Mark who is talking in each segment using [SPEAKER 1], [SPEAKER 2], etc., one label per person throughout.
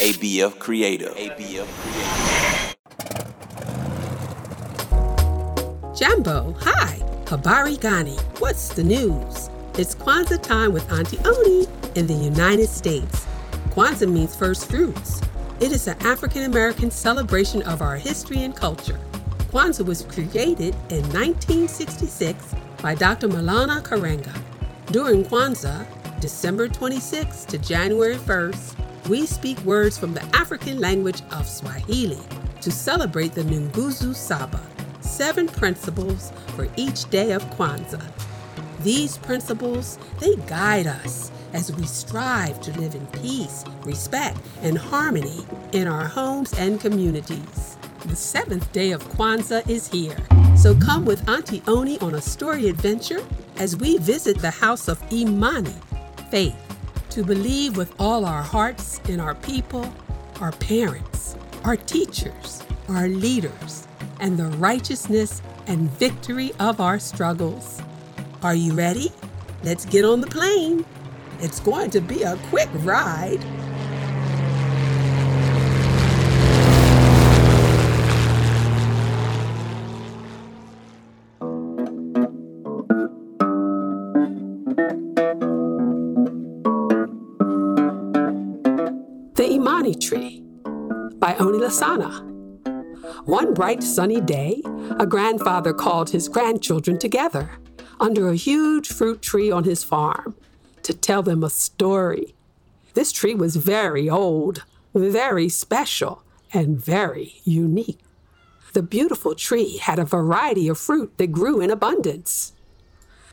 [SPEAKER 1] ABF Creative. ABF
[SPEAKER 2] Creative. Jambo, hi. Habari Gani. What's the news? It's Kwanzaa time with Auntie Oni in the United States. Kwanzaa means first fruits. It is an African American celebration of our history and culture. Kwanzaa was created in 1966 by Dr. Maulana Karenga. During Kwanzaa, December 26th to January 1st, we speak words from the African language of Swahili to celebrate the Nguzo Saba, seven principles for each day of Kwanzaa. These principles, they guide us as we strive to live in peace, respect, and harmony in our homes and communities. The seventh day of Kwanzaa is here. So come with Auntie Oni on a story adventure as we visit the house of Imani, faith, to believe with all our hearts in our people, our parents, our teachers, our leaders, and the righteousness and victory of our struggles. Are you ready? Let's get on the plane. It's going to be a quick ride. The Tree by Oni Lasana. One bright sunny day, a grandfather called his grandchildren together under a huge fruit tree on his farm to tell them a story. This tree was very old, very special, and very unique. The beautiful tree had a variety of fruit that grew in abundance.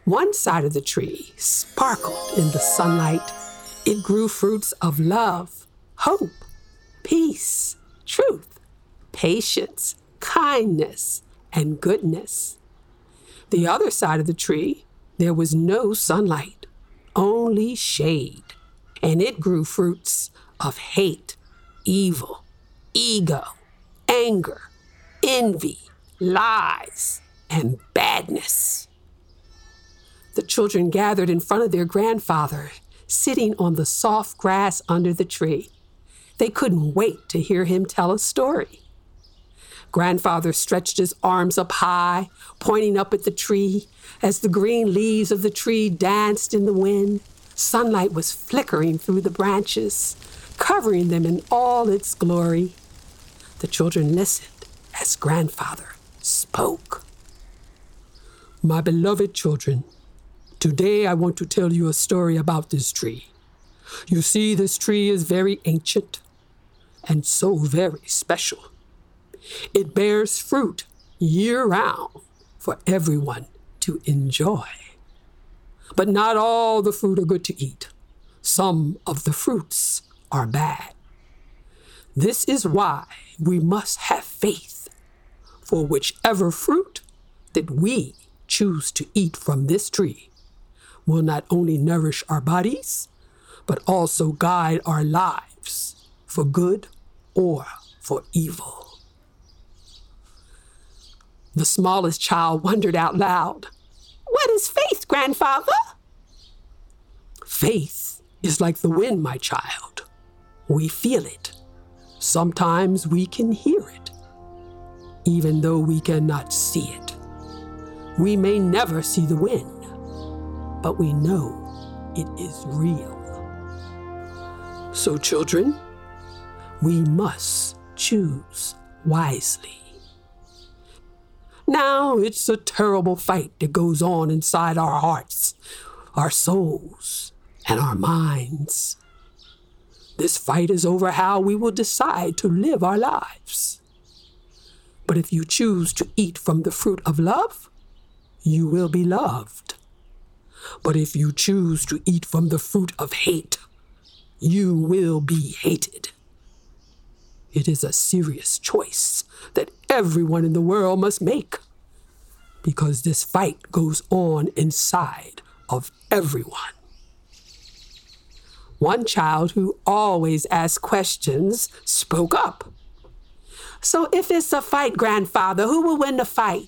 [SPEAKER 2] One side of the tree sparkled in the sunlight. It grew fruits of love, hope, peace, truth, patience, kindness, and goodness. The other side of the tree, there was no sunlight, only shade, and it grew fruits of hate, evil, ego, anger, envy, lies, and badness. The children gathered in front of their grandfather, sitting on the soft grass under the tree. They couldn't wait to hear him tell a story. Grandfather stretched his arms up high, pointing up at the tree. As the green leaves of the tree danced in the wind, sunlight was flickering through the branches, covering them in all its glory. The children listened as grandfather spoke. My beloved children, today I want to tell you a story about this tree. You see, this tree is very ancient and so very special. It bears fruit year round for everyone to enjoy. But not all the fruit are good to eat. Some of the fruits are bad. This is why we must have faith for whichever fruit that we choose to eat from this tree will not only nourish our bodies, but also guide our lives for good or for evil. The smallest child wondered out loud, What is faith, grandfather? Faith is like the wind, my child. We feel it. Sometimes we can hear it, even though we cannot see it. We may never see the wind, but we know it is real. So, children, we must choose wisely. Now it's a terrible fight that goes on inside our hearts, our souls, and our minds. This fight is over how we will decide to live our lives. But if you choose to eat from the fruit of love, you will be loved. But if you choose to eat from the fruit of hate, you will be hated. It is a serious choice that everyone in the world must make because this fight goes on inside of everyone. One child who always asked questions spoke up. So, if it's a fight, grandfather, who will win the fight?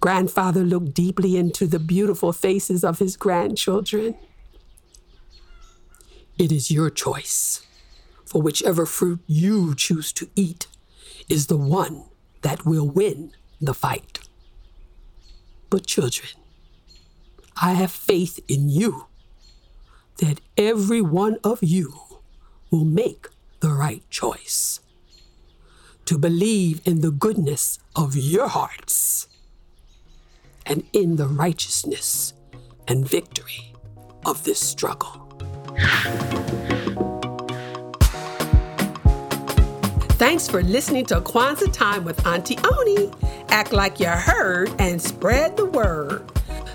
[SPEAKER 2] Grandfather looked deeply into the beautiful faces of his grandchildren. It is your choice, for whichever fruit you choose to eat is the one that will win the fight. But, children, I have faith in you that every one of you will make the right choice. To believe in the goodness of your hearts and in the righteousness and victory of this struggle. Thanks for listening to Kwanzaa Time with Auntie Oni. Act like you heard and spread the word.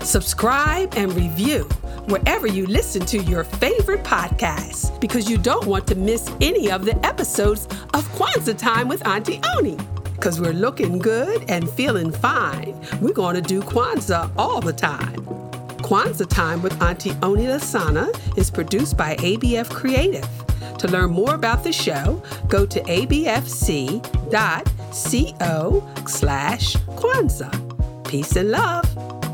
[SPEAKER 2] Subscribe and review wherever you listen to your favorite podcasts because you don't want to miss any of the episodes of Kwanzaa Time with Auntie Oni. Because we're looking good and feeling fine. We're going to do Kwanzaa all the time. Kwanzaa Time with Auntie Oni Lasana is produced by ABF Creative. To learn more about the show, go to abfc.co slash Kwanzaa. Peace and love.